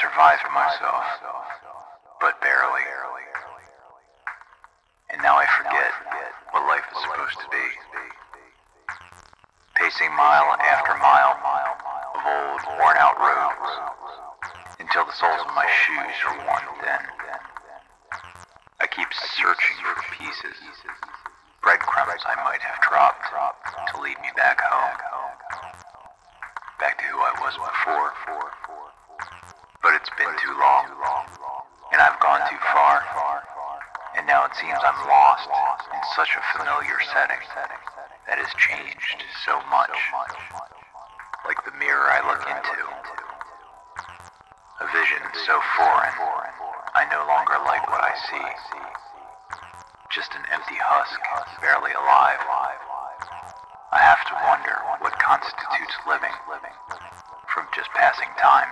survived myself, but barely. And now I forget what life is supposed to be. Pacing mile after mile of old, worn out roads until the soles of my shoes are worn thin. I keep searching for pieces, breadcrumbs I might have dropped to lead me back home, back to who I was before. Too far, and now it seems I'm lost in such a familiar setting that has changed so much, like the mirror I look into. A vision so foreign, I no longer like what I see. Just an empty husk, barely alive. I have to wonder what constitutes living from just passing time.